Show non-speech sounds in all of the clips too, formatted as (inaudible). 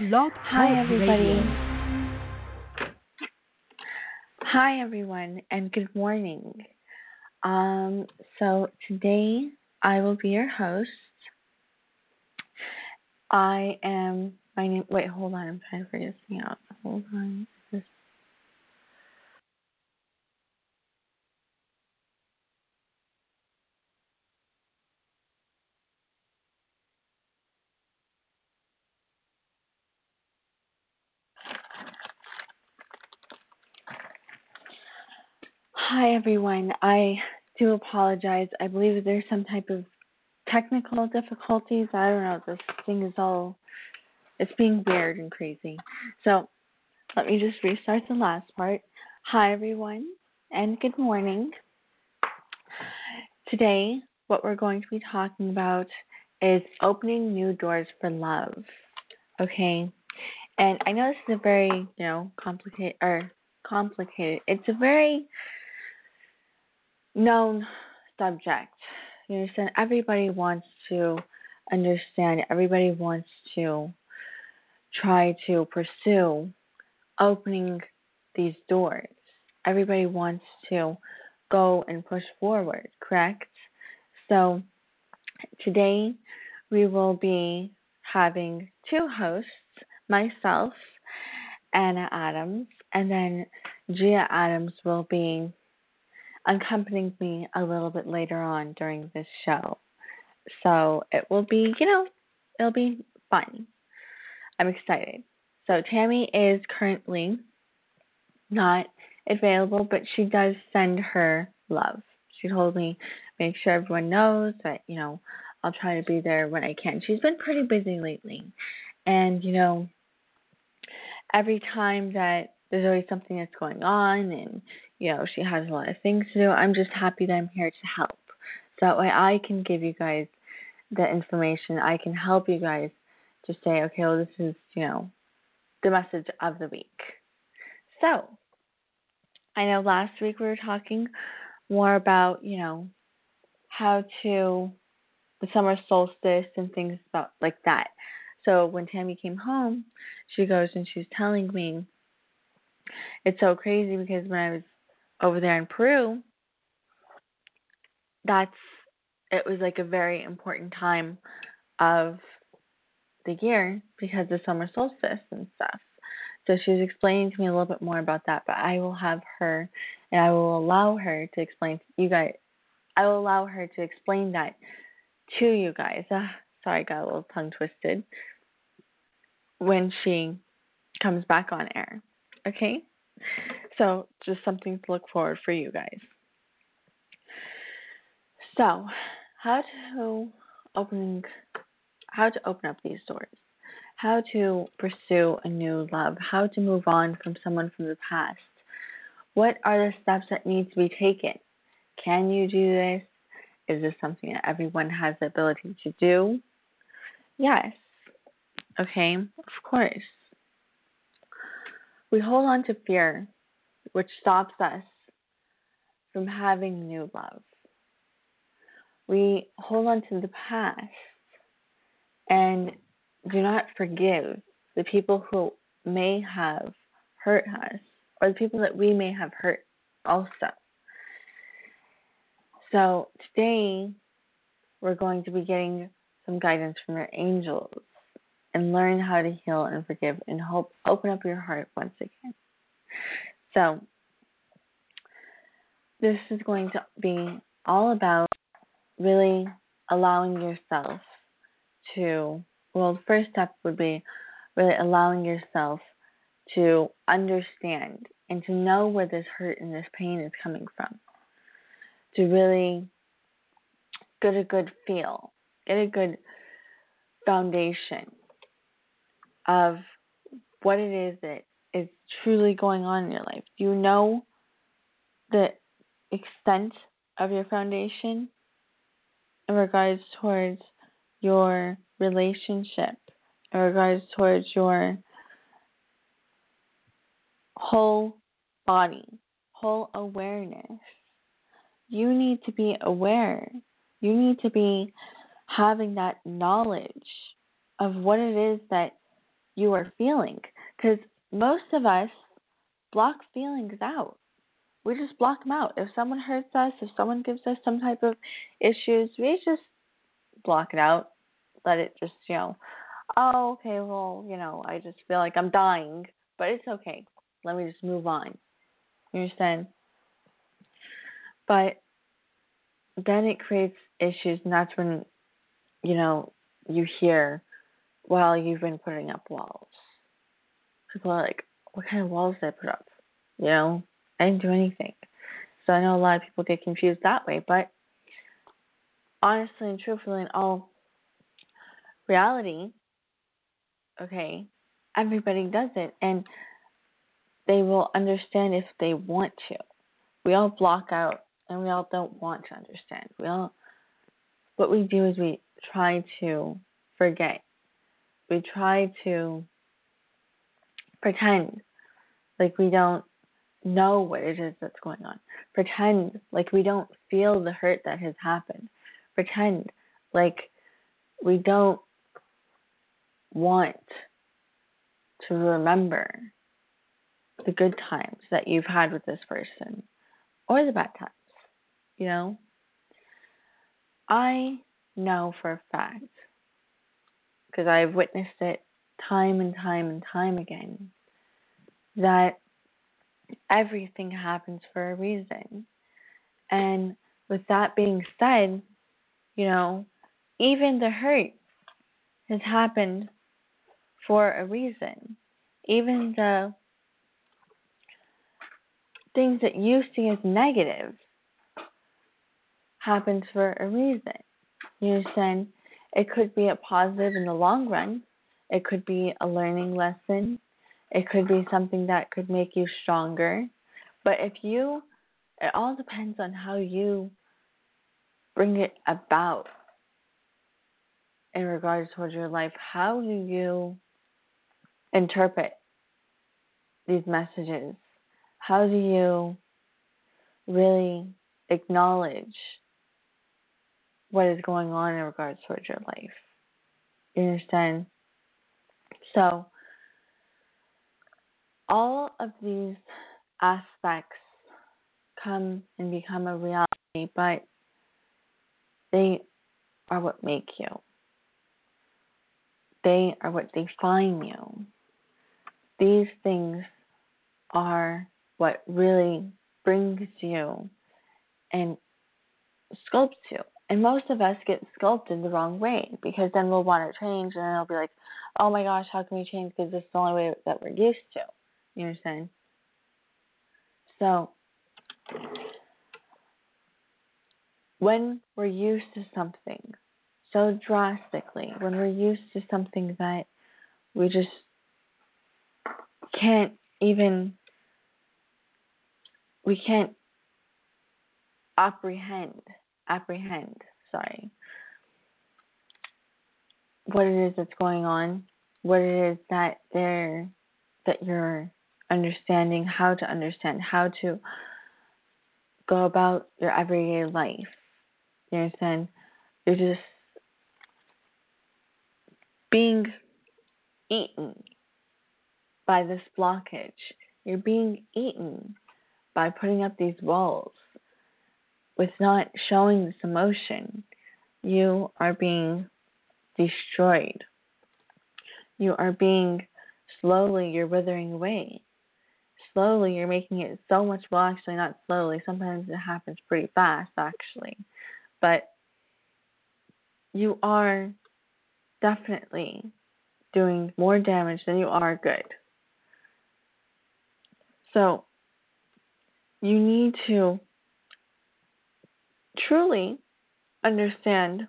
Blog Hi, everybody. Radio. Hi, everyone, and good morning. Um, so today I will be your host. I am. My name. Wait, hold on. I'm trying to figure this thing out. Hold on. Hi, everyone. I do apologize. I believe there's some type of technical difficulties. I don't know. This thing is all. It's being weird and crazy. So let me just restart the last part. Hi, everyone, and good morning. Today, what we're going to be talking about is opening new doors for love. Okay? And I know this is a very, you know, complicated or complicated. It's a very known subject. You understand? Everybody wants to understand. Everybody wants to try to pursue opening these doors. Everybody wants to go and push forward, correct? So today we will be having two hosts, myself, Anna Adams, and then Gia Adams will be accompanying me a little bit later on during this show. So it will be, you know, it'll be fun. I'm excited. So Tammy is currently not available, but she does send her love. She told me make sure everyone knows that, you know, I'll try to be there when I can. She's been pretty busy lately. And, you know, every time that there's always something that's going on and, you know, she has a lot of things to do, I'm just happy that I'm here to help. So that way I can give you guys the information. I can help you guys to say, okay, well, this is, you know, the message of the week. So, I know last week we were talking more about, you know, how to the summer solstice and things about like that. So when Tammy came home, she goes and she's telling me it's so crazy because when I was over there in Peru, that's it was like a very important time of the year because the summer solstice and stuff. So she was explaining to me a little bit more about that, but I will have her and I will allow her to explain to you guys. I will allow her to explain that to you guys. Uh, sorry, I got a little tongue twisted. When she comes back on air. Okay? So, just something to look forward for you guys. So, how to open how to open up these doors. How to pursue a new love, how to move on from someone from the past. What are the steps that need to be taken? Can you do this? Is this something that everyone has the ability to do? Yes. Okay, of course. We hold on to fear, which stops us from having new love. We hold on to the past and do not forgive the people who may have hurt us or the people that we may have hurt also. So today we're going to be getting some guidance from your angels and learn how to heal and forgive and hope open up your heart once again. So this is going to be all about really allowing yourself to well the first step would be really allowing yourself to understand and to know where this hurt and this pain is coming from. To really get a good feel, get a good foundation of what it is that is truly going on in your life. Do you know the extent of your foundation in regards towards your relationship, in regards towards your whole body, whole awareness? you need to be aware. You need to be having that knowledge of what it is that you are feeling. Because most of us block feelings out. We just block them out. If someone hurts us, if someone gives us some type of issues, we just block it out. Let it just, you know, oh, okay, well, you know, I just feel like I'm dying, but it's okay. Let me just move on. You understand? But then it creates issues, and that's when, you know, you hear, well, you've been putting up walls. People are like, what kind of walls did I put up? You know, I didn't do anything. So I know a lot of people get confused that way, but honestly and truthfully, in all reality, okay, everybody does it, and they will understand if they want to. We all block out, and we all don't want to understand. We all, what we do is we try to forget. We try to pretend like we don't know what it is that's going on. Pretend like we don't feel the hurt that has happened. Pretend like we don't want to remember the good times that you've had with this person or the bad times, you know? I know for a fact, because I've witnessed it time and time and time again, that everything happens for a reason. And with that being said, you know, even the hurt has happened for a reason. Even the things that you see as negative happens for a reason. You understand? It could be a positive in the long run. It could be a learning lesson. It could be something that could make you stronger. But if you, it all depends on how you bring it about in regards towards your life. How do you interpret these messages? How do you really acknowledge what is going on in regards towards your life? You understand? So, all of these aspects come and become a reality, but they are what make you. They are what define you. These things are what really brings you and sculpts you. And most of us get sculpted the wrong way because then we'll want to change and it'll be like, oh my gosh, how can we change? Because this is the only way that we're used to. You understand? So, when we're used to something so drastically, when we're used to something that we just can't even, we can't apprehend, apprehend, sorry, what it is that's going on, what it is that they're, that you're understanding how to understand, how to go about your everyday life. You understand? You're just being eaten by this blockage. You're being eaten by putting up these walls with not showing this emotion. You are being destroyed. You are being slowly, you're withering away. Slowly you're making it so much well actually not slowly sometimes it happens pretty fast actually. But you are definitely doing more damage than you are good. So you need to truly understand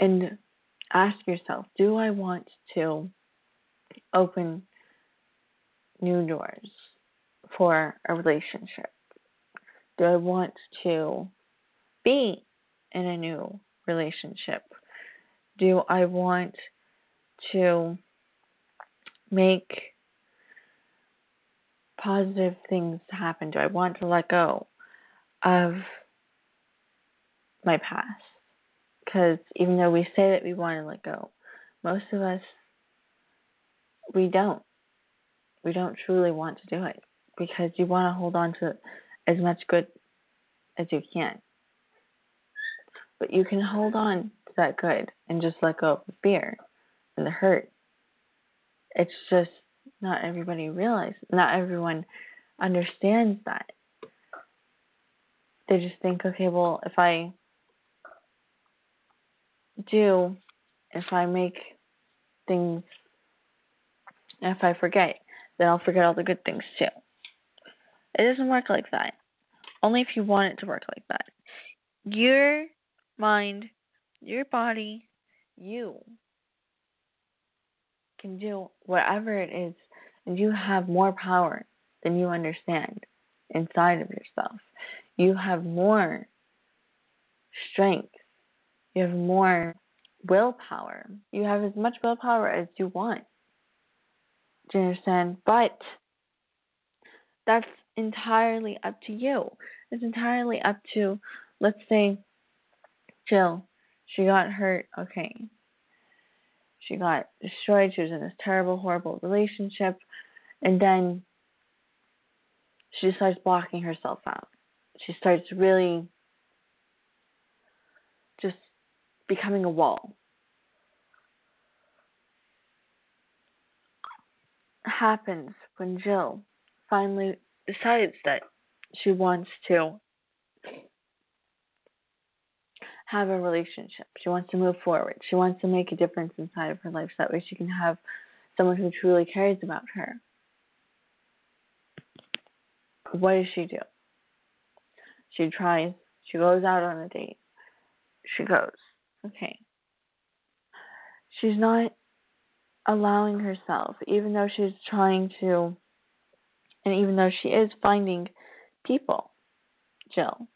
and ask yourself do I want to open new doors for a relationship? Do I want to be in a new relationship? Do I want to make positive things happen? Do I want to let go of my past? Because even though we say that we want to let go, most of us, we don't. We don't truly want to do it because you want to hold on to as much good as you can. But you can hold on to that good and just let go of the fear and the hurt. It's just not everybody realizes, not everyone understands that. They just think, okay, well, if I do, if I make things, if I forget, then I'll forget all the good things too. It doesn't work like that. Only if you want it to work like that. Your mind, your body, you can do whatever it is, and you have more power than you understand inside of yourself. You have more strength. You have more willpower. You have as much willpower as you want. Do you understand? But that's entirely up to you. It's entirely up to, let's say, Jill, she got hurt. Okay. She got destroyed. She was in this terrible, horrible relationship. And then she starts blocking herself out. She starts really just becoming a wall. Happens when Jill finally decides that she wants to have a relationship. She wants to move forward. She wants to make a difference inside of her life so that way she can have someone who truly cares about her. What does she do? She tries. She goes out on a date. She goes. Okay. She's not allowing herself, even though she's trying to, and even though she is finding people, Jill,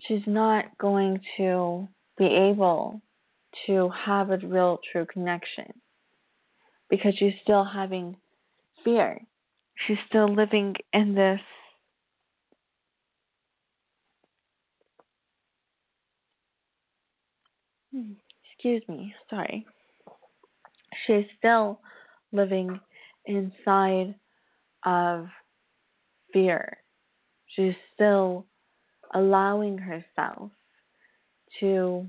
she's not going to be able to have a real true connection because she's still having fear. She's still living in this excuse me, sorry. She's still living inside of fear. She's still allowing herself to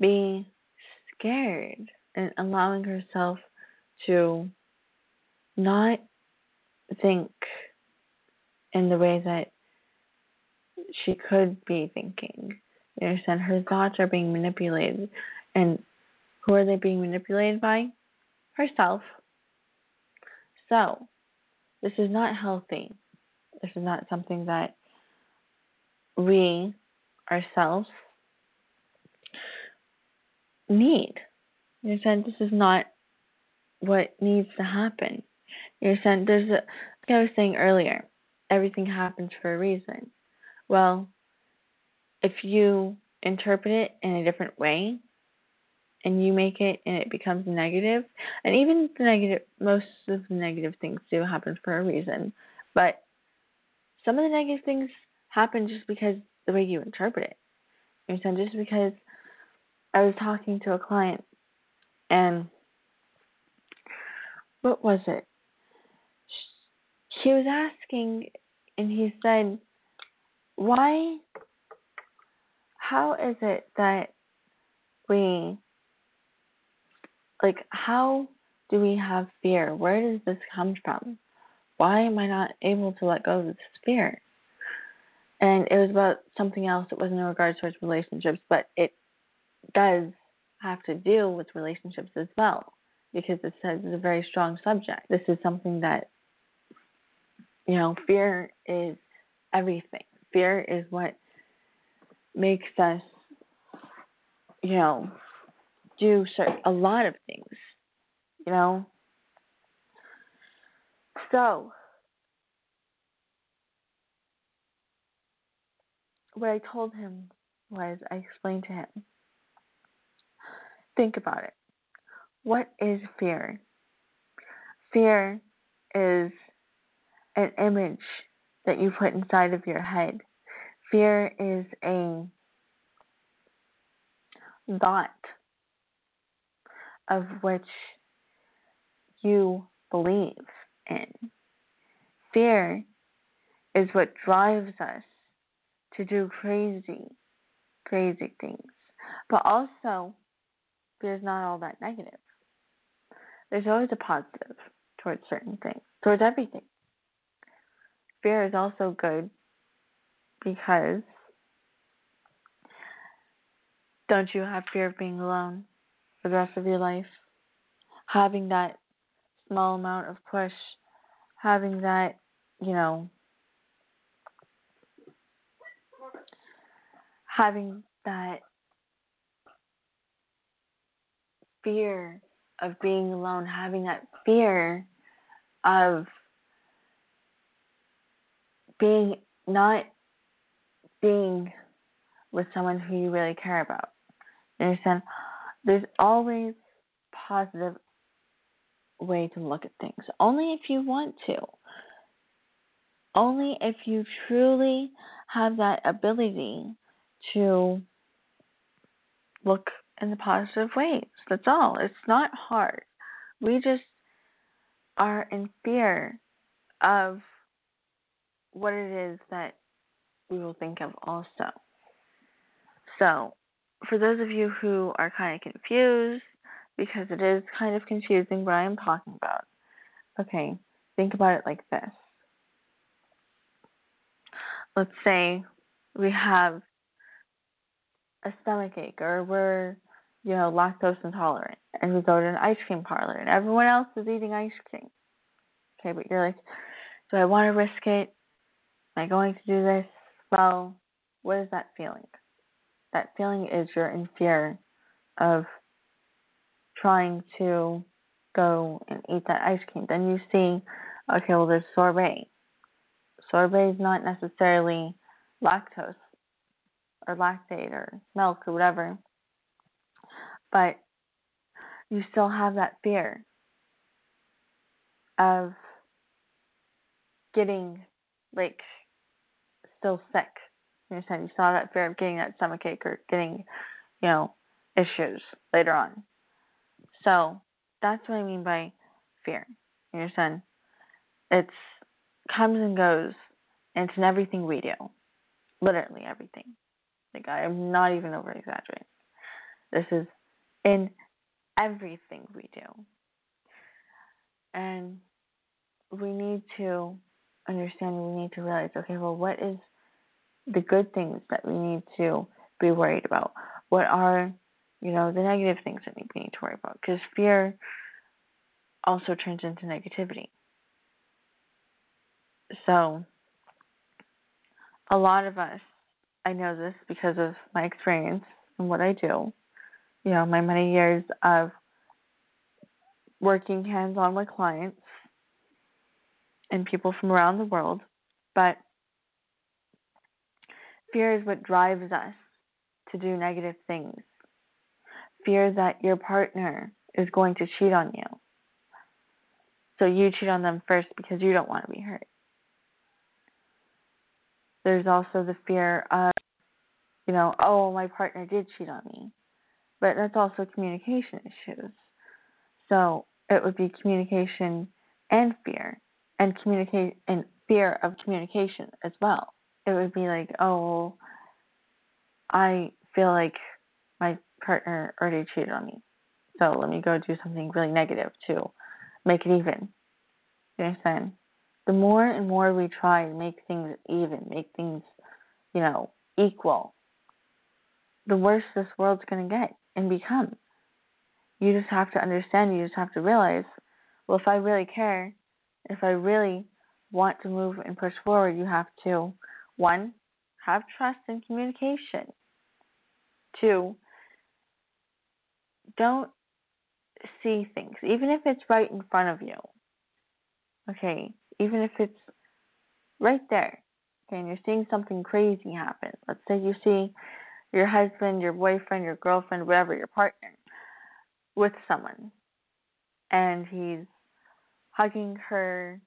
be scared and allowing herself to not think in the way that she could be thinking. You understand? Her thoughts are being manipulated. And who are they being manipulated by? Herself. So, this is not healthy. This is not something that we ourselves need. You understand? This is not what needs to happen. You understand? There's a, like I was saying earlier, everything happens for a reason. Well, if you interpret it in a different way and you make it and it becomes negative, and even the negative, most of the negative things do happen for a reason, but some of the negative things happen just because the way you interpret it. You understand? Just because I was talking to a client and what was it? He was asking, and he said, Why, how is it that we, like, how do we have fear? Where does this come from? Why am I not able to let go of this fear? and it was about something else. It wasn't in regards towards relationships, but it does have to deal with relationships as well because it says it's a very strong subject. This is something that you know, fear is everything. Fear is what makes us, you know, do certain, a lot of things, you know. So, what I told him was I explained to him think about it. What is fear? Fear is an image that you put inside of your head. Fear is a thought of which you believe in. Fear is what drives us to do crazy, crazy things. But also, fear is not all that negative. There's always a positive towards certain things, towards everything. Fear is also good because don't you have fear of being alone for the rest of your life? Having that small amount of push, having that, you know, having that fear of being alone, having that fear of being not being with someone who you really care about. You understand? There's always positive way to look at things. Only if you want to. Only if you truly have that ability to look in the positive ways. That's all. It's not hard. We just are in fear of what it is that we will think of also. So, for those of you who are kind of confused, because it is kind of confusing what I'm talking about, okay, think about it like this. Let's say we have a stomach ache or we're, you know, lactose intolerant and we go to an ice cream parlor and everyone else is eating ice cream. Okay, but you're like, do I want to risk it? Am I going to do this? Well, what is that feeling? That feeling is you're in fear of trying to go and eat that ice cream. Then you see, okay, well, there's sorbet. Sorbet is not necessarily lactose or lactate or milk or whatever, but you still have that fear of getting like still sick. You understand? You saw that fear of getting that stomach ache or getting, you know, issues later on. So that's what I mean by fear. You understand? It's comes and goes, and it's in everything we do. Literally everything. Like I am not even over exaggerating. This is in everything we do. And we need to understand, we need to realize okay, well, what is the good things that we need to be worried about? What are, you know, the negative things that we need to worry about? Because fear also turns into negativity. So, a lot of us, I know this because of my experience and what I do, you know, my many years of working hands on with clients and people from around the world, but fear is what drives us to do negative things. Fear that your partner is going to cheat on you. So you cheat on them first because you don't want to be hurt. There's also the fear of, you know, oh, my partner did cheat on me. But that's also communication issues. So it would be communication and fear and communicate and fear of communication as well. It would be like, oh, I feel like my partner already cheated on me, so let me go do something really negative to make it even. You understand? The more and more we try to make things even, make things, you know, equal, the worse this world's going to get and become. You just have to understand, you just have to realize, well, if I really care, if I really want to move and push forward, you have to, one, have trust and communication. Two, don't see things, even if it's right in front of you. Okay, even if it's right there. Okay, and you're seeing something crazy happen. Let's say you see your husband, your boyfriend, your girlfriend, whatever, your partner with someone, and he's hugging her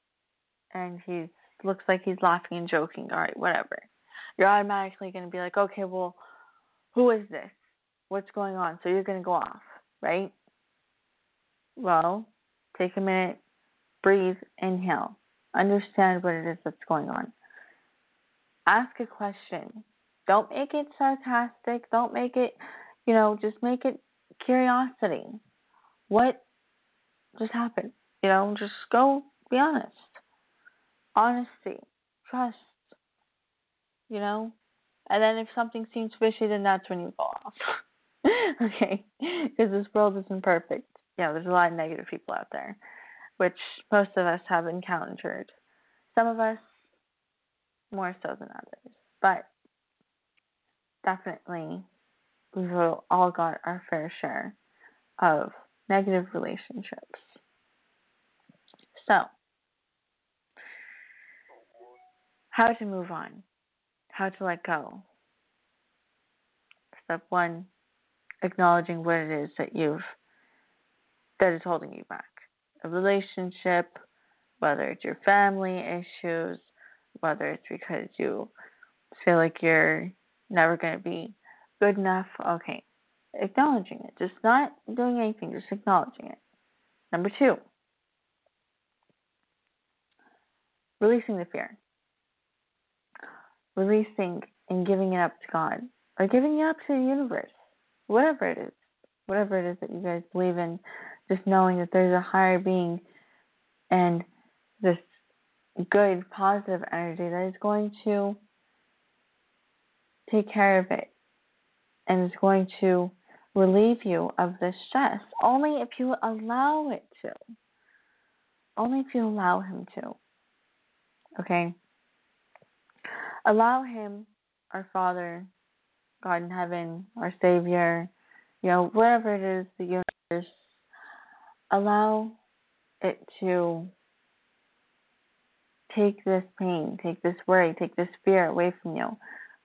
and he looks like he's laughing and joking, all right, whatever. You're automatically going to be like, okay, well, who is this? what's going on. So you're going to go off, right? Well, take a minute, breathe, inhale, understand what it is that's going on. Ask a question. Don't make it sarcastic. Don't make it, you know, just make it curiosity. What just happened? You know, just go be honest. Honesty, trust, you know? And then if something seems fishy, then that's when you go off. (laughs) okay? Because this world isn't perfect. Yeah, there's a lot of negative people out there, which most of us have encountered. Some of us more so than others. But definitely, we've all got our fair share of negative relationships. So, how to move on, how to let go. Step one, acknowledging what it is that you've that is holding you back. A relationship, whether it's your family issues, whether it's because you feel like you're never going to be good enough. Okay, acknowledging it, just not doing anything, just acknowledging it. Number two, releasing the fear, releasing and giving it up to God or giving it up to the universe, whatever it is, whatever it is that you guys believe in, just knowing that there's a higher being and this good, positive energy that is going to take care of it and is going to relieve you of the stress only if you allow it to. Only if you allow Him to. Okay? Allow Him, our Father, God in heaven, our Savior, you know, whatever it is, the universe, allow it to take this pain, take this worry, take this fear away from you.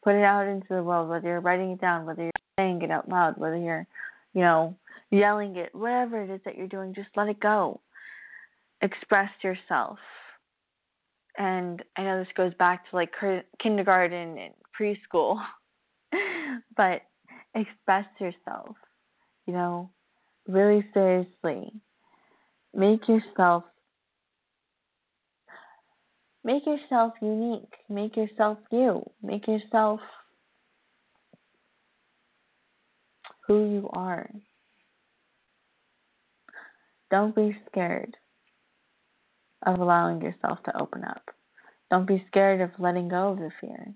Put it out into the world, whether you're writing it down, whether you're saying it out loud, whether you're, you know, yelling it, whatever it is that you're doing, just let it go. Express yourself. And I know this goes back to like kindergarten and preschool, (laughs) but express yourself, you know, really seriously. Make yourself Make yourself unique. Make yourself you. Make yourself who you are. Don't be scared of allowing yourself to open up. Don't be scared of letting go of the fear.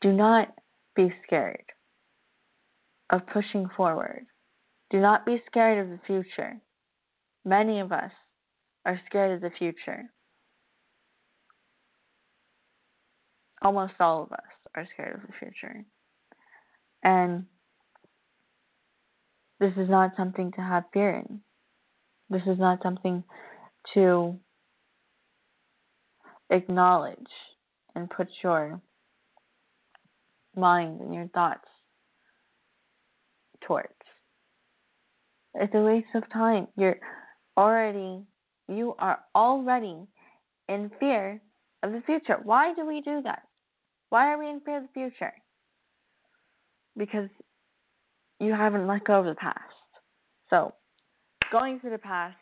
Do not be scared of pushing forward. Do not be scared of the future. Many of us are scared of the future. almost all of us are scared of the future. And this is not something to have fear in. This is not something to acknowledge and put your mind and your thoughts towards. It's a waste of time. You're already, you are already in fear of the future. Why do we do that? Why are we in fear of the future? Because you haven't let go of the past. So, going through the past,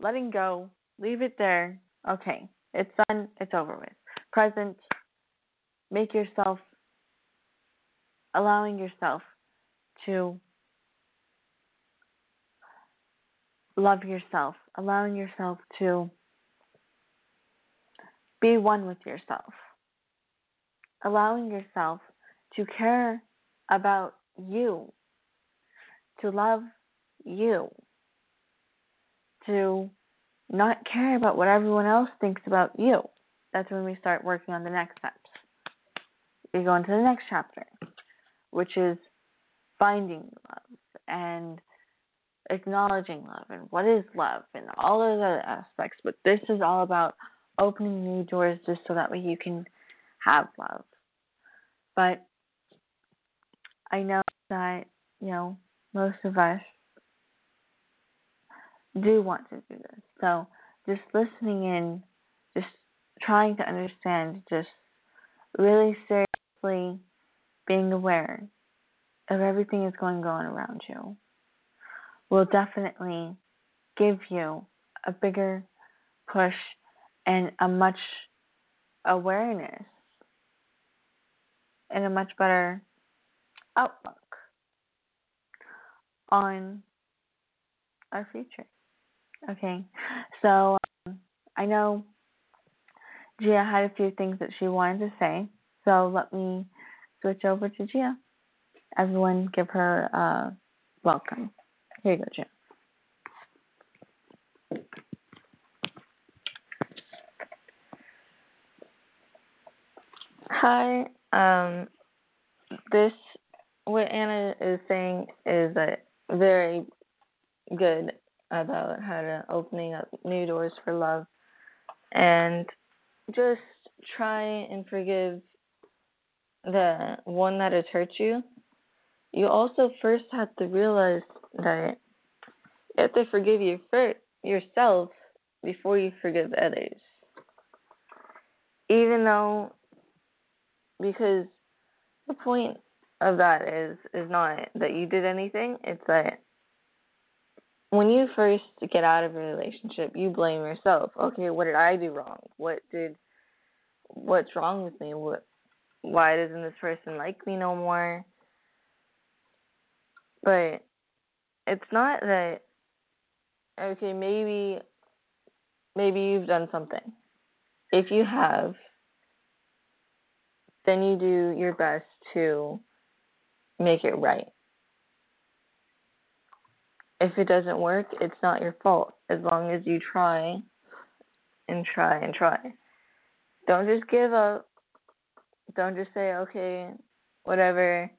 letting go, leave it there. Okay, it's done, it's over with. Present, make yourself, allowing yourself to love yourself, allowing yourself to be one with yourself. Allowing yourself to care about you, to love you, to not care about what everyone else thinks about you. That's when we start working on the next steps. We go into the next chapter, which is finding love and acknowledging love and what is love and all those other aspects. But this is all about opening new doors just so that way you can have love. But I know that, you know, most of us do want to do this. So just listening in, just trying to understand, just really seriously being aware of everything that's going on around you will definitely give you a bigger push and a much awareness and a much better outlook on our future. Okay, so um, I know Gia had a few things that she wanted to say, so let me switch over to Gia. Everyone, give her a welcome. Here you go, Gia. Hi. Um, this what Anna is saying is a very good about how to opening up new doors for love and just try and forgive the one that has hurt you. You also first have to realize that you have to forgive you first yourself before you forgive others. Even though because the point of that is is not that you did anything, it's that when you first get out of a relationship, you blame yourself. Okay, what did I do wrong? What did what's wrong with me? What why doesn't this person like me no more? But it's not that okay, maybe maybe you've done something. If you have, then you do your best to make it right. If it doesn't work, it's not your fault as long as you try and try and try. Don't just give up. Don't just say, okay, whatever.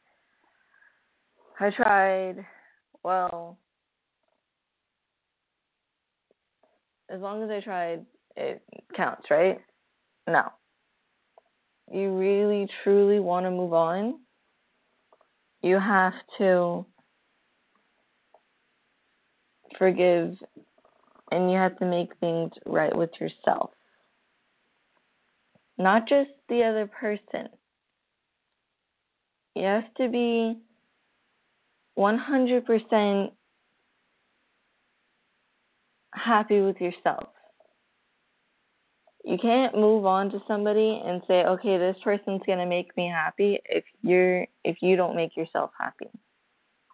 I tried. Well, as long as I tried, it counts, right? No. You really, truly want to move on, you have to forgive and you have to make things right with yourself. Not just the other person. You have to be 100% happy with yourself. You can't move on to somebody and say, "Okay, this person's going to make me happy" if you're if you don't make yourself happy.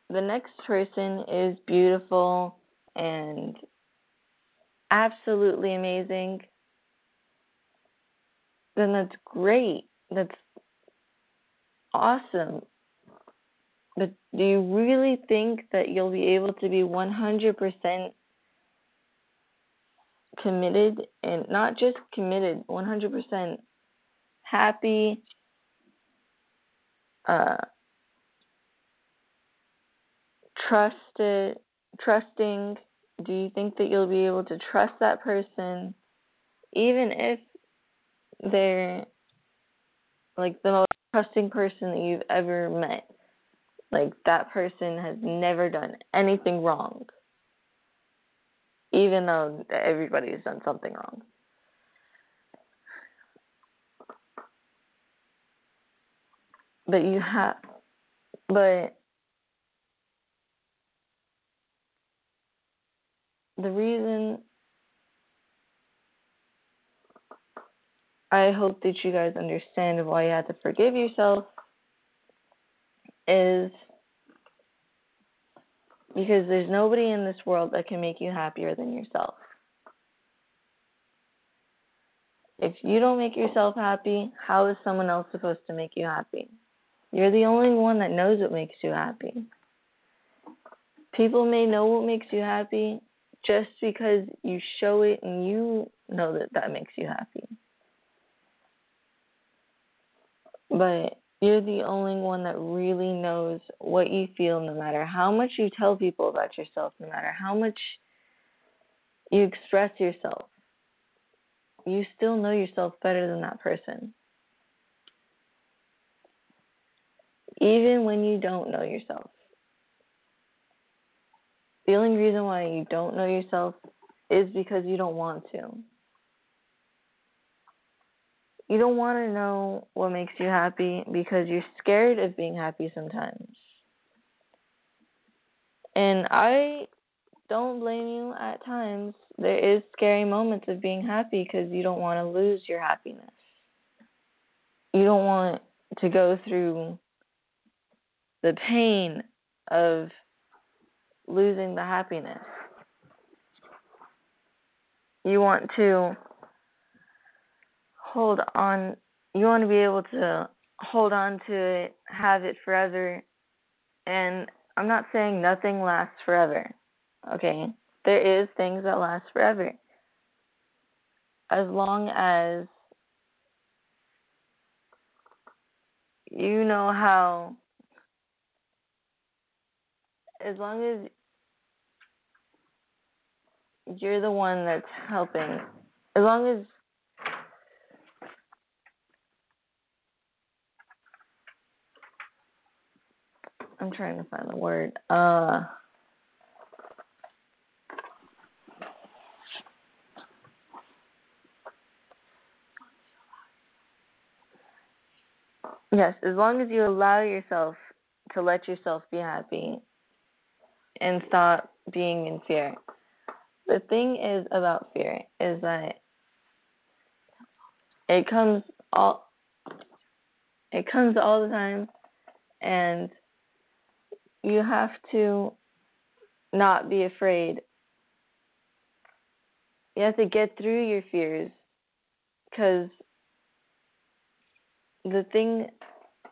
The next person is beautiful and absolutely amazing. Then that's great. That's awesome. But do you really think that you'll be able to be 100% committed and not just committed, 100% happy, uh, trusted, trusting? Do you think that you'll be able to trust that person even if they're like the most trusting person that you've ever met? Like that person has never done anything wrong even though everybody's done something wrong. But you have, but the reason I hope that you guys understand why you have to forgive yourself is because there's nobody in this world that can make you happier than yourself. If you don't make yourself happy, how is someone else supposed to make you happy? You're the only one that knows what makes you happy. People may know what makes you happy just because you show it and you know that that makes you happy. But you're the only one that really knows what you feel, no matter how much you tell people about yourself, no matter how much you express yourself. You still know yourself better than that person. Even when you don't know yourself. The only reason why you don't know yourself is because you don't want to you don't want to know what makes you happy because you're scared of being happy sometimes. And I don't blame you at times. There is scary moments of being happy because you don't want to lose your happiness. You don't want to go through the pain of losing the happiness. You want to hold on, you want to be able to hold on to it, have it forever. And I'm not saying nothing lasts forever. Okay? There is things that last forever. As long as you know how as long as you're the one that's helping, as long as I'm trying to find the word. Uh, yes, as long as you allow yourself to let yourself be happy and stop being in fear. The thing is about fear is that it comes all it comes all the time and you have to not be afraid. You have to get through your fears because the thing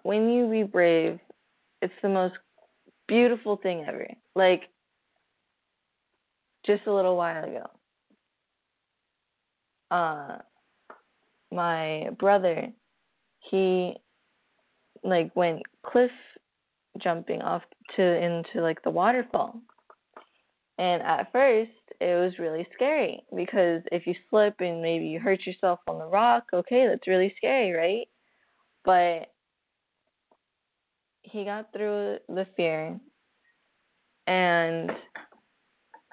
when you be brave, it's the most beautiful thing ever. Like just a little while ago. Uh my brother, he like went cliff jumping off to into like the waterfall. And at first it was really scary because if you slip and maybe you hurt yourself on the rock, okay, that's really scary, right? But he got through the fear and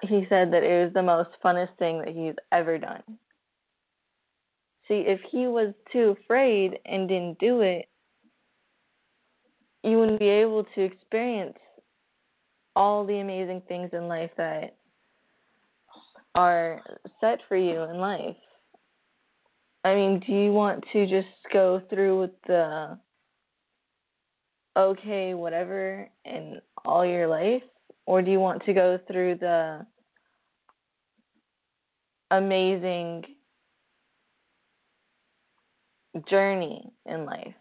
he said that it was the most funnest thing that he's ever done. See, if he was too afraid and didn't do it, you wouldn't be able to experience all the amazing things in life that are set for you in life. I mean, do you want to just go through with the okay, whatever in all your life? Or do you want to go through the amazing journey in life?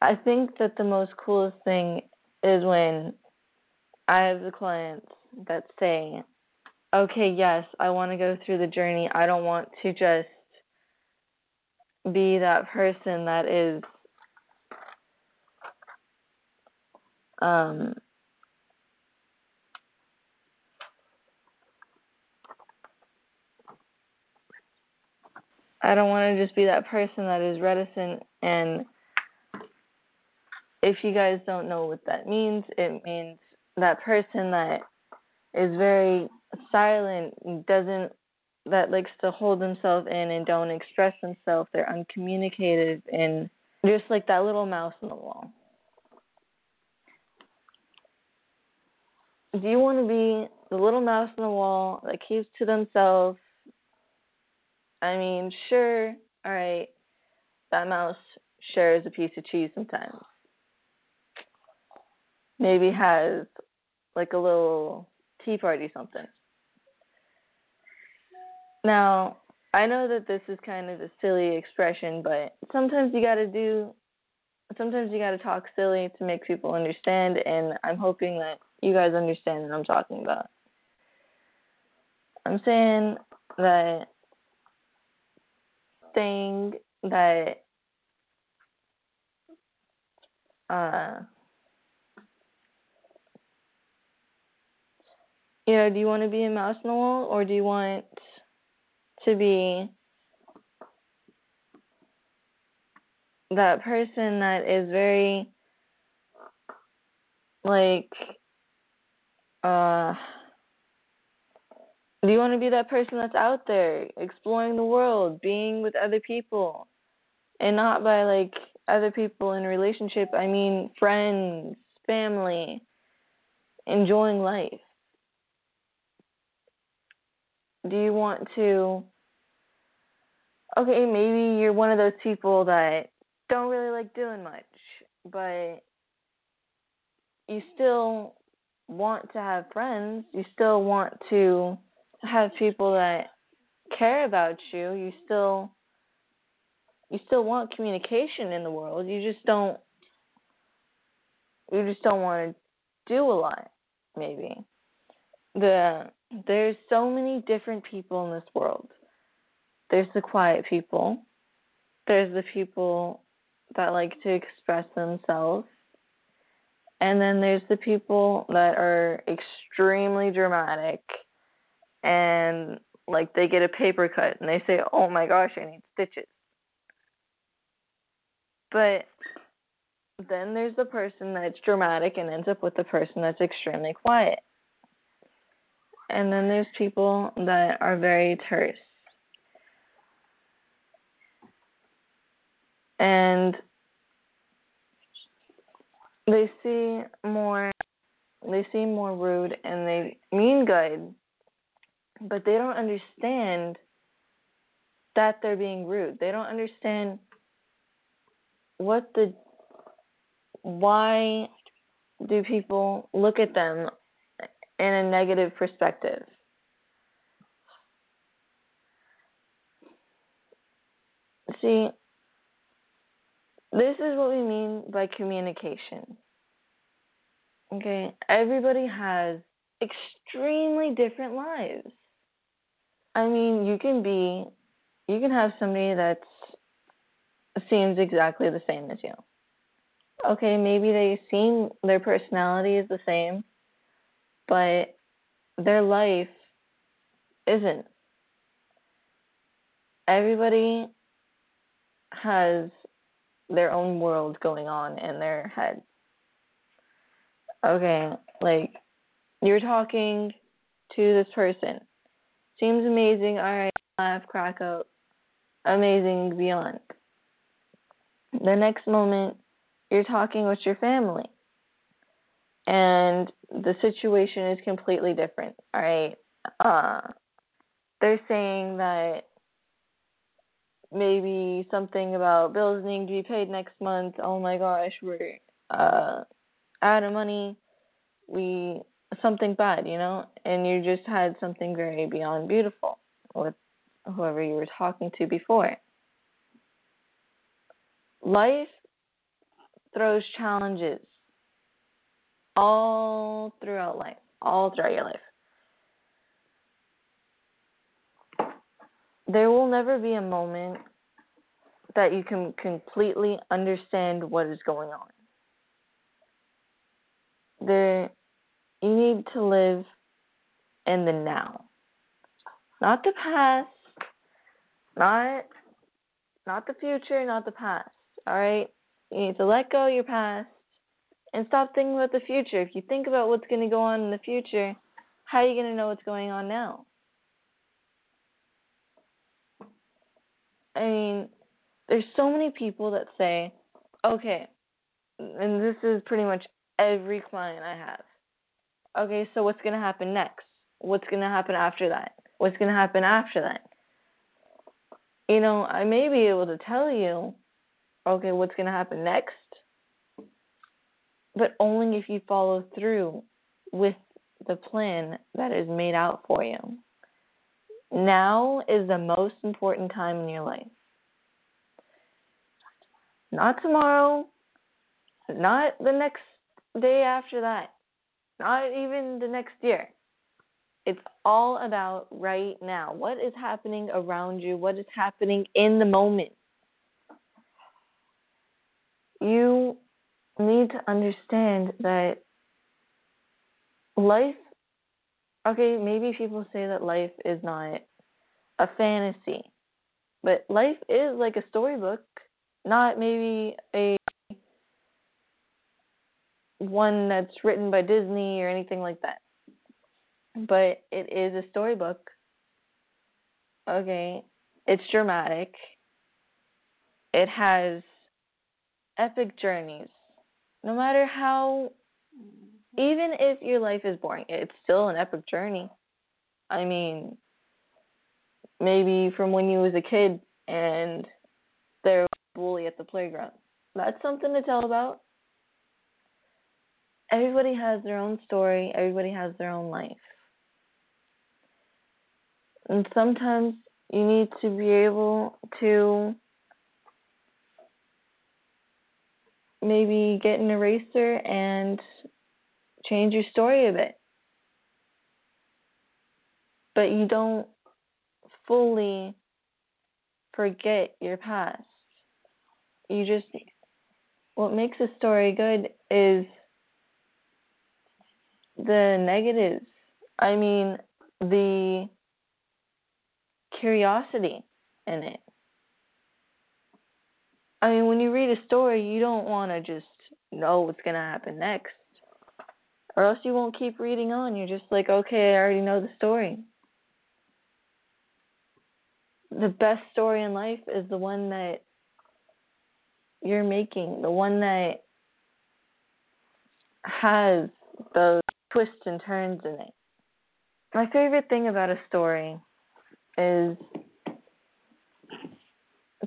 I think that the most coolest thing is when I have the clients that say, okay, yes, I want to go through the journey. I don't want to just be that person that is um I don't want to just be that person that is reticent and if you guys don't know what that means, it means that person that is very silent, doesn't that likes to hold themselves in and don't express themselves. They're uncommunicative and just like that little mouse in the wall. Do you want to be the little mouse in the wall that keeps to themselves? I mean, sure, all right, that mouse shares a piece of cheese sometimes maybe has like a little tea party something. Now, I know that this is kind of a silly expression, but sometimes you got to do sometimes you got to talk silly to make people understand and I'm hoping that you guys understand what I'm talking about. I'm saying that thing that uh you know, do you want to be a mouse wall or do you want to be that person that is very like uh do you want to be that person that's out there exploring the world being with other people and not by like other people in a relationship. I mean friends, family, enjoying life. Do you want to okay, maybe you're one of those people that don't really like doing much, but you still want to have friends, you still want to have people that care about you, you still you still want communication in the world. You just don't you just don't want to do a lot, maybe. The there's so many different people in this world. There's the quiet people. There's the people that like to express themselves. And then there's the people that are extremely dramatic and like they get a paper cut and they say, "Oh my gosh, I need stitches." But then there's the person that's dramatic and ends up with the person that's extremely quiet. And then there's people that are very terse. And they see more they seem more rude and they mean good but they don't understand that they're being rude. They don't understand what the why do people look at them in a negative perspective. See this is what we mean by communication. Okay, everybody has extremely different lives. I mean, you can be, you can have somebody that seems exactly the same as you. Okay, maybe they seem, their personality is the same, but their life isn't. Everybody has their own world going on in their head. Okay, like you're talking to this person. Seems amazing. All right, laugh, crack up. Amazing beyond. The next moment, you're talking with your family. And the situation is completely different. All right. Uh, they're saying that maybe something about bills needing to be paid next month. Oh my gosh, we're uh, out of money. We something bad, you know, and you just had something very beyond beautiful with whoever you were talking to before. Life throws challenges all throughout life, all throughout your life. There will never be a moment that you can completely understand what is going on. There, you need to live in the now, not the past, not not the future, not the past. All right, you need to let go of your past and stop thinking about the future. If you think about what's going to go on in the future, how are you going to know what's going on now? I mean, there's so many people that say, okay, and this is pretty much every client I have. Okay, so what's going to happen next? What's going to happen after that? What's going to happen after that? You know, I may be able to tell you, okay, what's going to happen next, but only if you follow through with the plan that is made out for you. Now is the most important time in your life. Not tomorrow, not the next day after that, not even the next year. It's all about right now. What is happening around you? What is happening in the moment? You need to understand that life okay, maybe people say that life is not a fantasy, but life is like a storybook, not maybe a one that's written by Disney or anything like that. But it is a storybook. Okay, it's dramatic. it has epic journeys. No matter how, even if your life is boring, it's still an epic journey. I mean, maybe from when you was a kid and there was a bully at the playground. That's something to tell about. Everybody has their own story, everybody has their own life. And sometimes you need to be able to maybe get an eraser and change your story a bit. But you don't fully forget your past. You just, what makes a story good is the negatives. I mean, the curiosity in it. I mean, when you read a story, you don't want to just know what's going to happen next. Or else you won't keep reading on. You're just like, okay, I already know the story. The best story in life is the one that you're making, the one that has those twists and turns in it. My favorite thing about a story is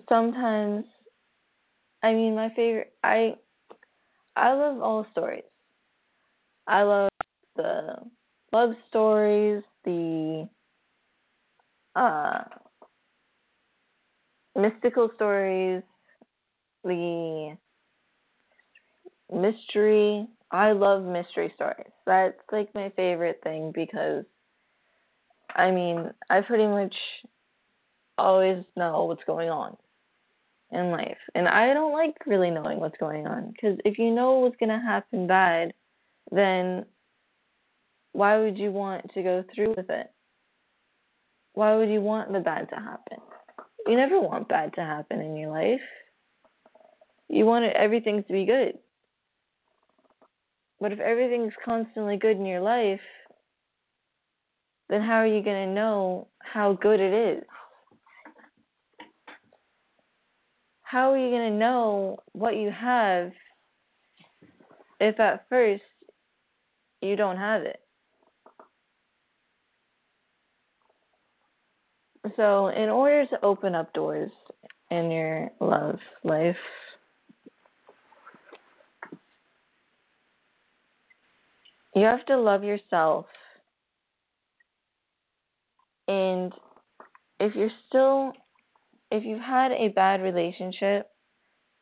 sometimes I mean my favorite I I love all stories. I love the love stories, the uh mystical stories, the mystery. I love mystery stories. That's like my favorite thing because I mean, I pretty much always know what's going on in life. And I don't like really knowing what's going on because if you know what's going to happen bad, then why would you want to go through with it? Why would you want the bad to happen? You never want bad to happen in your life. You want everything to be good. But if everything's constantly good in your life, then how are you going to know how good it is? How are you going to know what you have if at first you don't have it? So, in order to open up doors in your love life, you have to love yourself and if you're still, if you've had a bad relationship,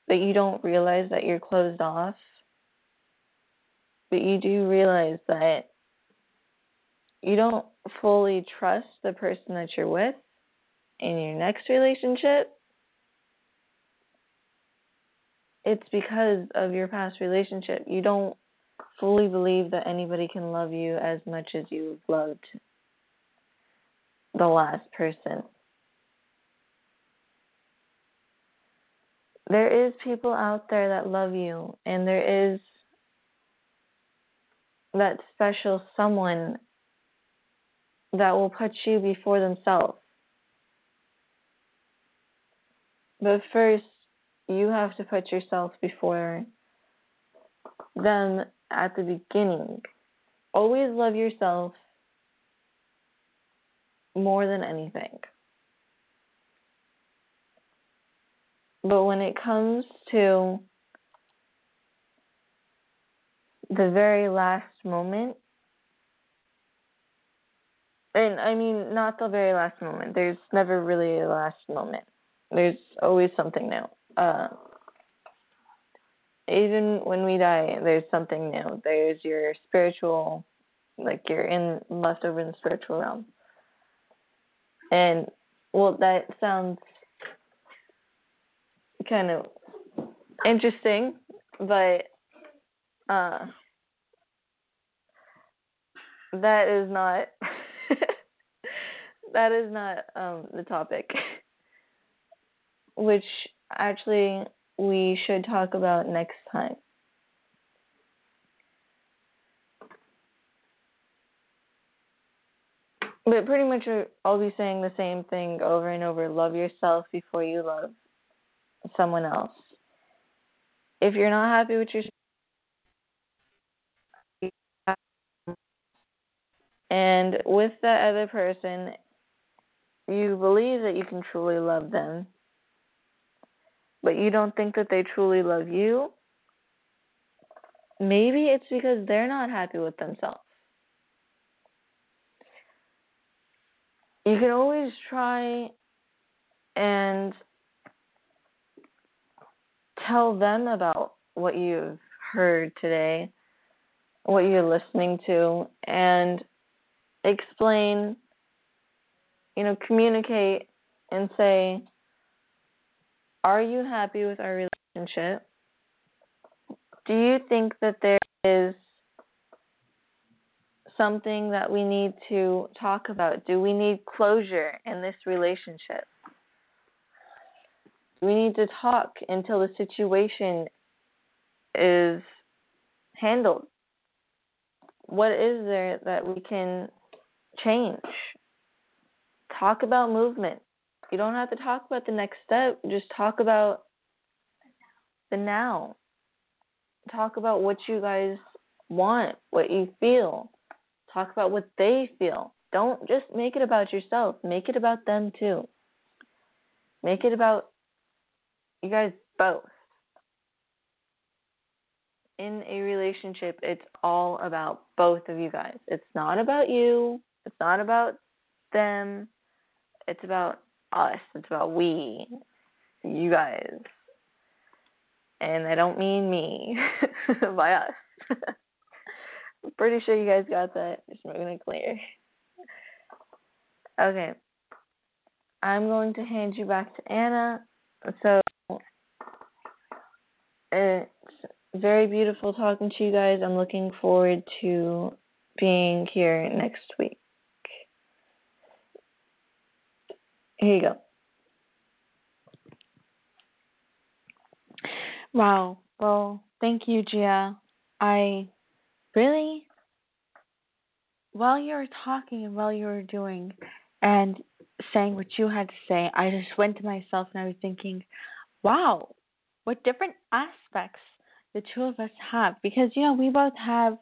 but you don't realize that you're closed off, but you do realize that you don't fully trust the person that you're with in your next relationship, it's because of your past relationship. You don't fully believe that anybody can love you as much as you've loved the last person. There is people out there that love you, and there is that special someone that will put you before themselves. But first, you have to put yourself before them at the beginning. Always love yourself more than anything. But when it comes to the very last moment, and I mean, not the very last moment, there's never really a last moment, there's always something new. Uh, even when we die, there's something new. There's your spiritual, like you're in left over in the spiritual realm. And well, that sounds kind of interesting, but uh, that is not (laughs) that is not um, the topic, which actually we should talk about next time. But pretty much I'll be saying the same thing over and over. Love yourself before you love someone else. If you're not happy with yourself, and with that other person, you believe that you can truly love them, but you don't think that they truly love you, maybe it's because they're not happy with themselves. You can always try and tell them about what you've heard today, what you're listening to, and explain, you know, communicate and say, Are you happy with our relationship? Do you think that there is something that we need to talk about? Do we need closure in this relationship? We need to talk until the situation is handled. What is there that we can change? Talk about movement. You don't have to talk about the next step, just talk about the now. Talk about what you guys want, what you feel. Talk about what they feel. Don't just make it about yourself, make it about them too. Make it about you guys both. In a relationship, it's all about both of you guys. It's not about you, it's not about them, it's about us, it's about we, you guys. And I don't mean me, (laughs) by us. (laughs) I'm pretty sure you guys got that. Just making it clear. Okay. I'm going to hand you back to Anna. So it's very beautiful talking to you guys. I'm looking forward to being here next week. Here you go. Wow. Well, thank you, Gia. I really, while you were talking and while you were doing and saying what you had to say, I just went to myself and I was thinking, wow, what different aspects the two of us have. Because, you know, we both have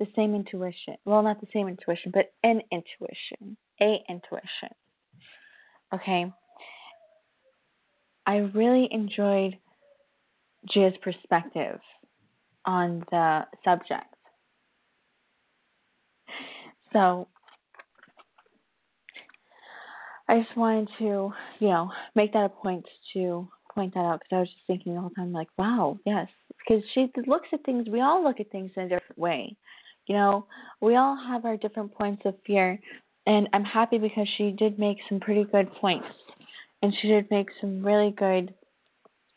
the same intuition. Well, not the same intuition, but an intuition, a intuition. Okay. I really enjoyed Gia's perspective on the subject. So I just wanted to, you know, make that a point to point that out because I was just thinking the whole time, like, wow, yes, because she looks at things. We all look at things in a different way. You know, we all have our different points of fear, and I'm happy because she did make some pretty good points, and she did make some really good,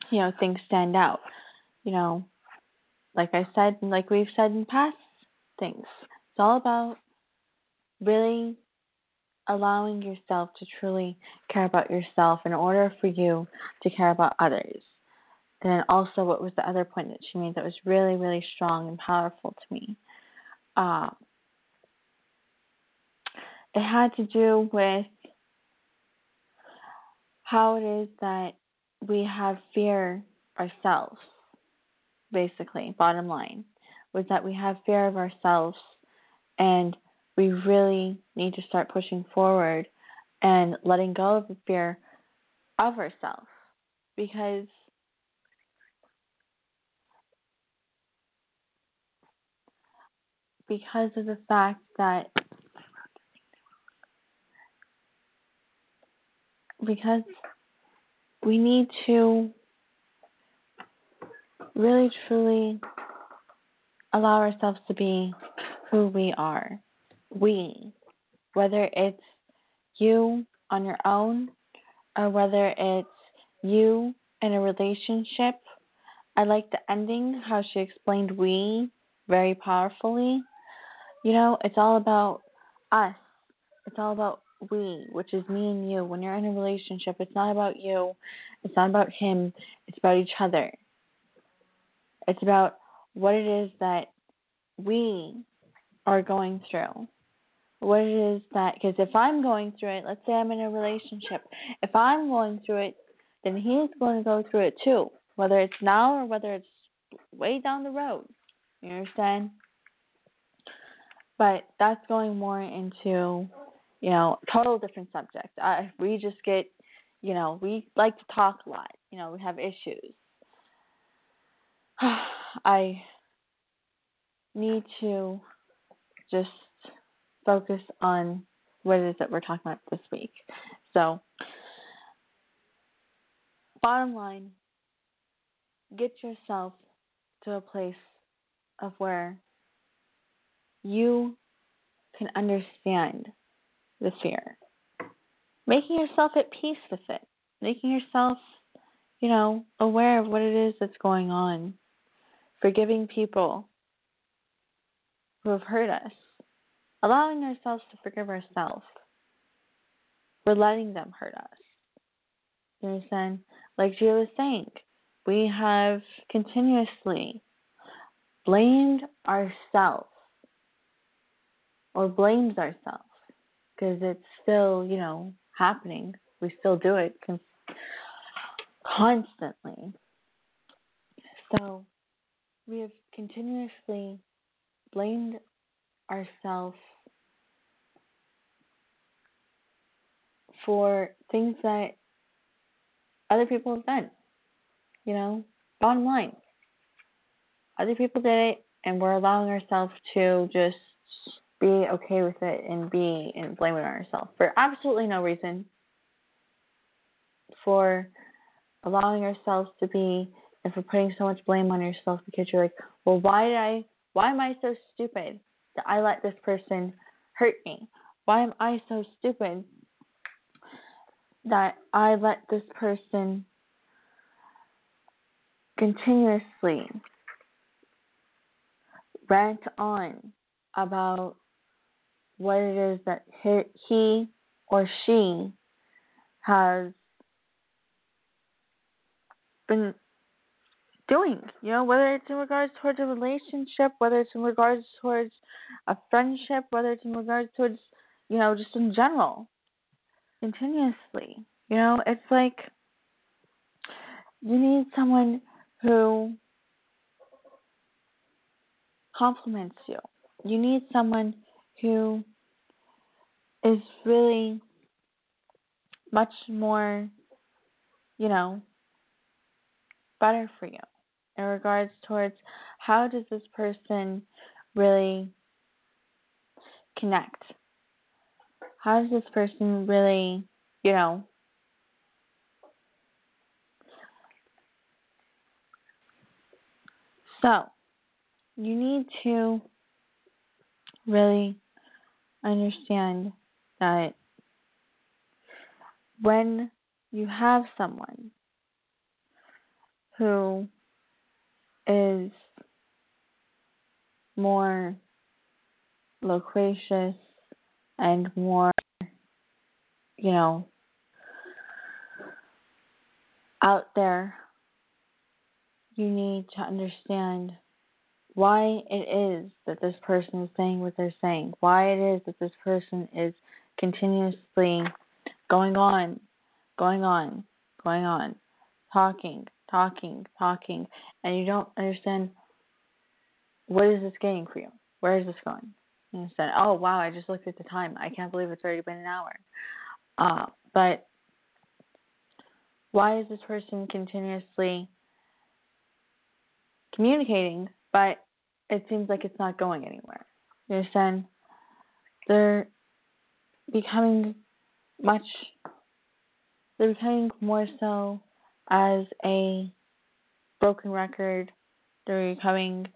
you know, things stand out. You know, like I said, like we've said in past things, it's all about really allowing yourself to truly care about yourself in order for you to care about others. And then also, what was the other point that she made that was really, really strong and powerful to me? Uh, it had to do with how it is that we have fear ourselves, basically, bottom line, was that we have fear of ourselves and we really need to start pushing forward and letting go of the fear of ourselves because because of the fact that because we need to really truly allow ourselves to be who we are we, whether it's you on your own or whether it's you in a relationship. I like the ending, how she explained we very powerfully. You know, it's all about us. It's all about we, which is me and you. When you're in a relationship, it's not about you. It's not about him. It's about each other. It's about what it is that we are going through what it is that because if I'm going through it, let's say I'm in a relationship, if I'm going through it, then he's going to go through it too, whether it's now or whether it's way down the road. You understand? But that's going more into, you know, total different subject. I, we just get, you know, we like to talk a lot. You know, we have issues. (sighs) I need to just focus on what it is that we're talking about this week. So, bottom line, get yourself to a place of where you can understand the fear. Making yourself at peace with it. Making yourself, you know, aware of what it is that's going on. Forgiving people who have hurt us. Allowing ourselves to forgive ourselves. We're letting them hurt us. You understand? Like Gia was saying, we have continuously blamed ourselves or blames ourselves because it's still, you know, happening. We still do it con- constantly. So we have continuously blamed ourselves for things that other people have done. You know, bottom line, other people did it, and we're allowing ourselves to just be okay with it and be and blame it on ourselves for absolutely no reason. For allowing ourselves to be, and for putting so much blame on yourself because you're like, well, why did I? Why am I so stupid that I let this person hurt me? Why am I so stupid that I let this person continuously rant on about what it is that he or she has been doing, you know, whether it's in regards towards a relationship, whether it's in regards towards a friendship, whether it's in regards towards, you know, just in general continuously. You know, it's like you need someone who compliments you. You need someone who is really much more, you know, better for you in regards towards how does this person really connect? How does this person really, you know, so you need to really understand that when you have someone who is more loquacious and more, you know, out there, you need to understand why it is that this person is saying what they're saying, why it is that this person is continuously going on, going on, going on, talking, talking, talking, and you don't understand what is this getting for you? Where is this going? and said, "Oh wow, I just looked at the time. I can't believe it's already been an hour." Uh, but why is this person continuously communicating, but it seems like it's not going anywhere? You understand? They're becoming much. They're becoming more so as a broken record. They're becoming,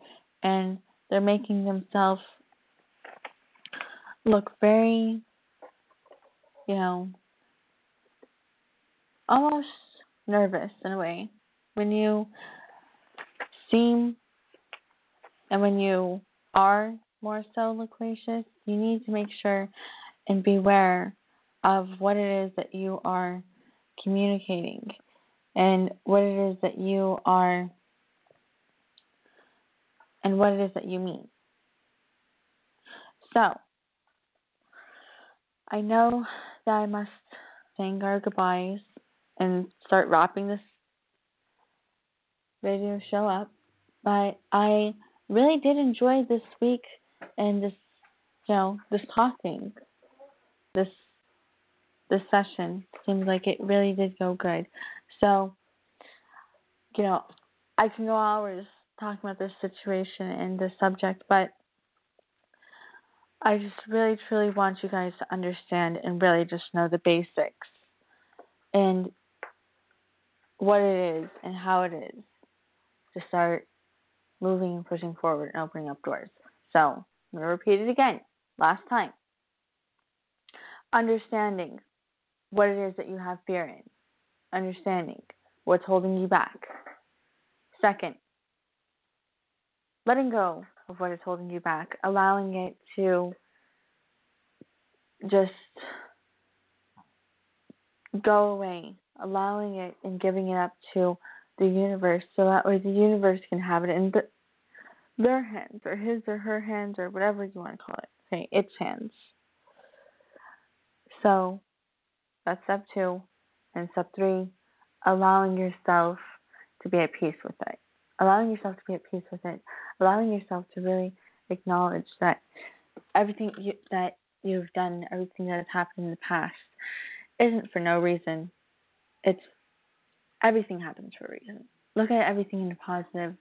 and they're making themselves look very, you know, almost nervous in a way when you seem and when you are more so loquacious, you need to make sure and beware of what it is that you are communicating and what it is that you are and what it is that you mean. So, I know that I must saying our goodbyes and start wrapping this radio show up. But I really did enjoy this week and this, you know, this talking, this this session. Seems like it really did go good. So, you know, I can go hours talking about this situation and this subject, but I just really truly want you guys to understand and really just know the basics and what it is and how it is to start moving and pushing forward and opening up doors. So, I'm going to repeat it again, last time. Understanding what it is that you have fear in, understanding what's holding you back. Second, letting go of what is holding you back, allowing it to just go away, allowing it and giving it up to the universe so that way the universe can have it in the, their hands or his or her hands or whatever you want to call it. Okay, its hands. So that's step two. And step three, allowing yourself to be at peace with it. Allowing yourself to be at peace with it. Allowing yourself to really acknowledge that everything you, that you've done, everything that has happened in the past, isn't for no reason. It's everything happens for a reason. Look at everything in a positive.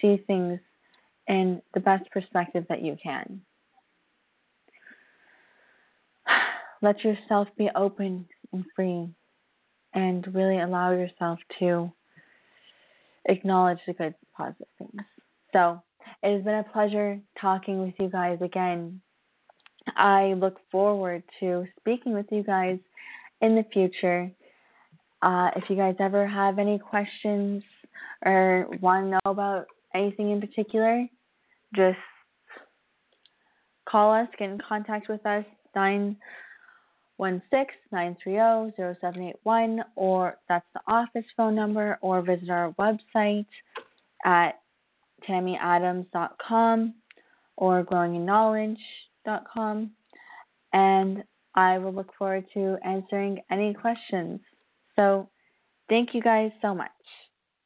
See things in the best perspective that you can. Let yourself be open and free and really allow yourself to acknowledge the good, positive things. So, it has been a pleasure talking with you guys again. I look forward to speaking with you guys in the future. Uh, if you guys ever have any questions or want to know about anything in particular, just call us, get in contact with us, 916-930-0781, or that's the office phone number, or visit our website at tammyadams.com or growinginknowledge.com. And I will look forward to answering any questions. So thank you guys so much.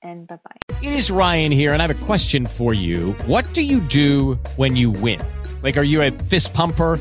And bye bye. It is Ryan here, and I have a question for you. What do you do when you win? Like, are you a fist pumper?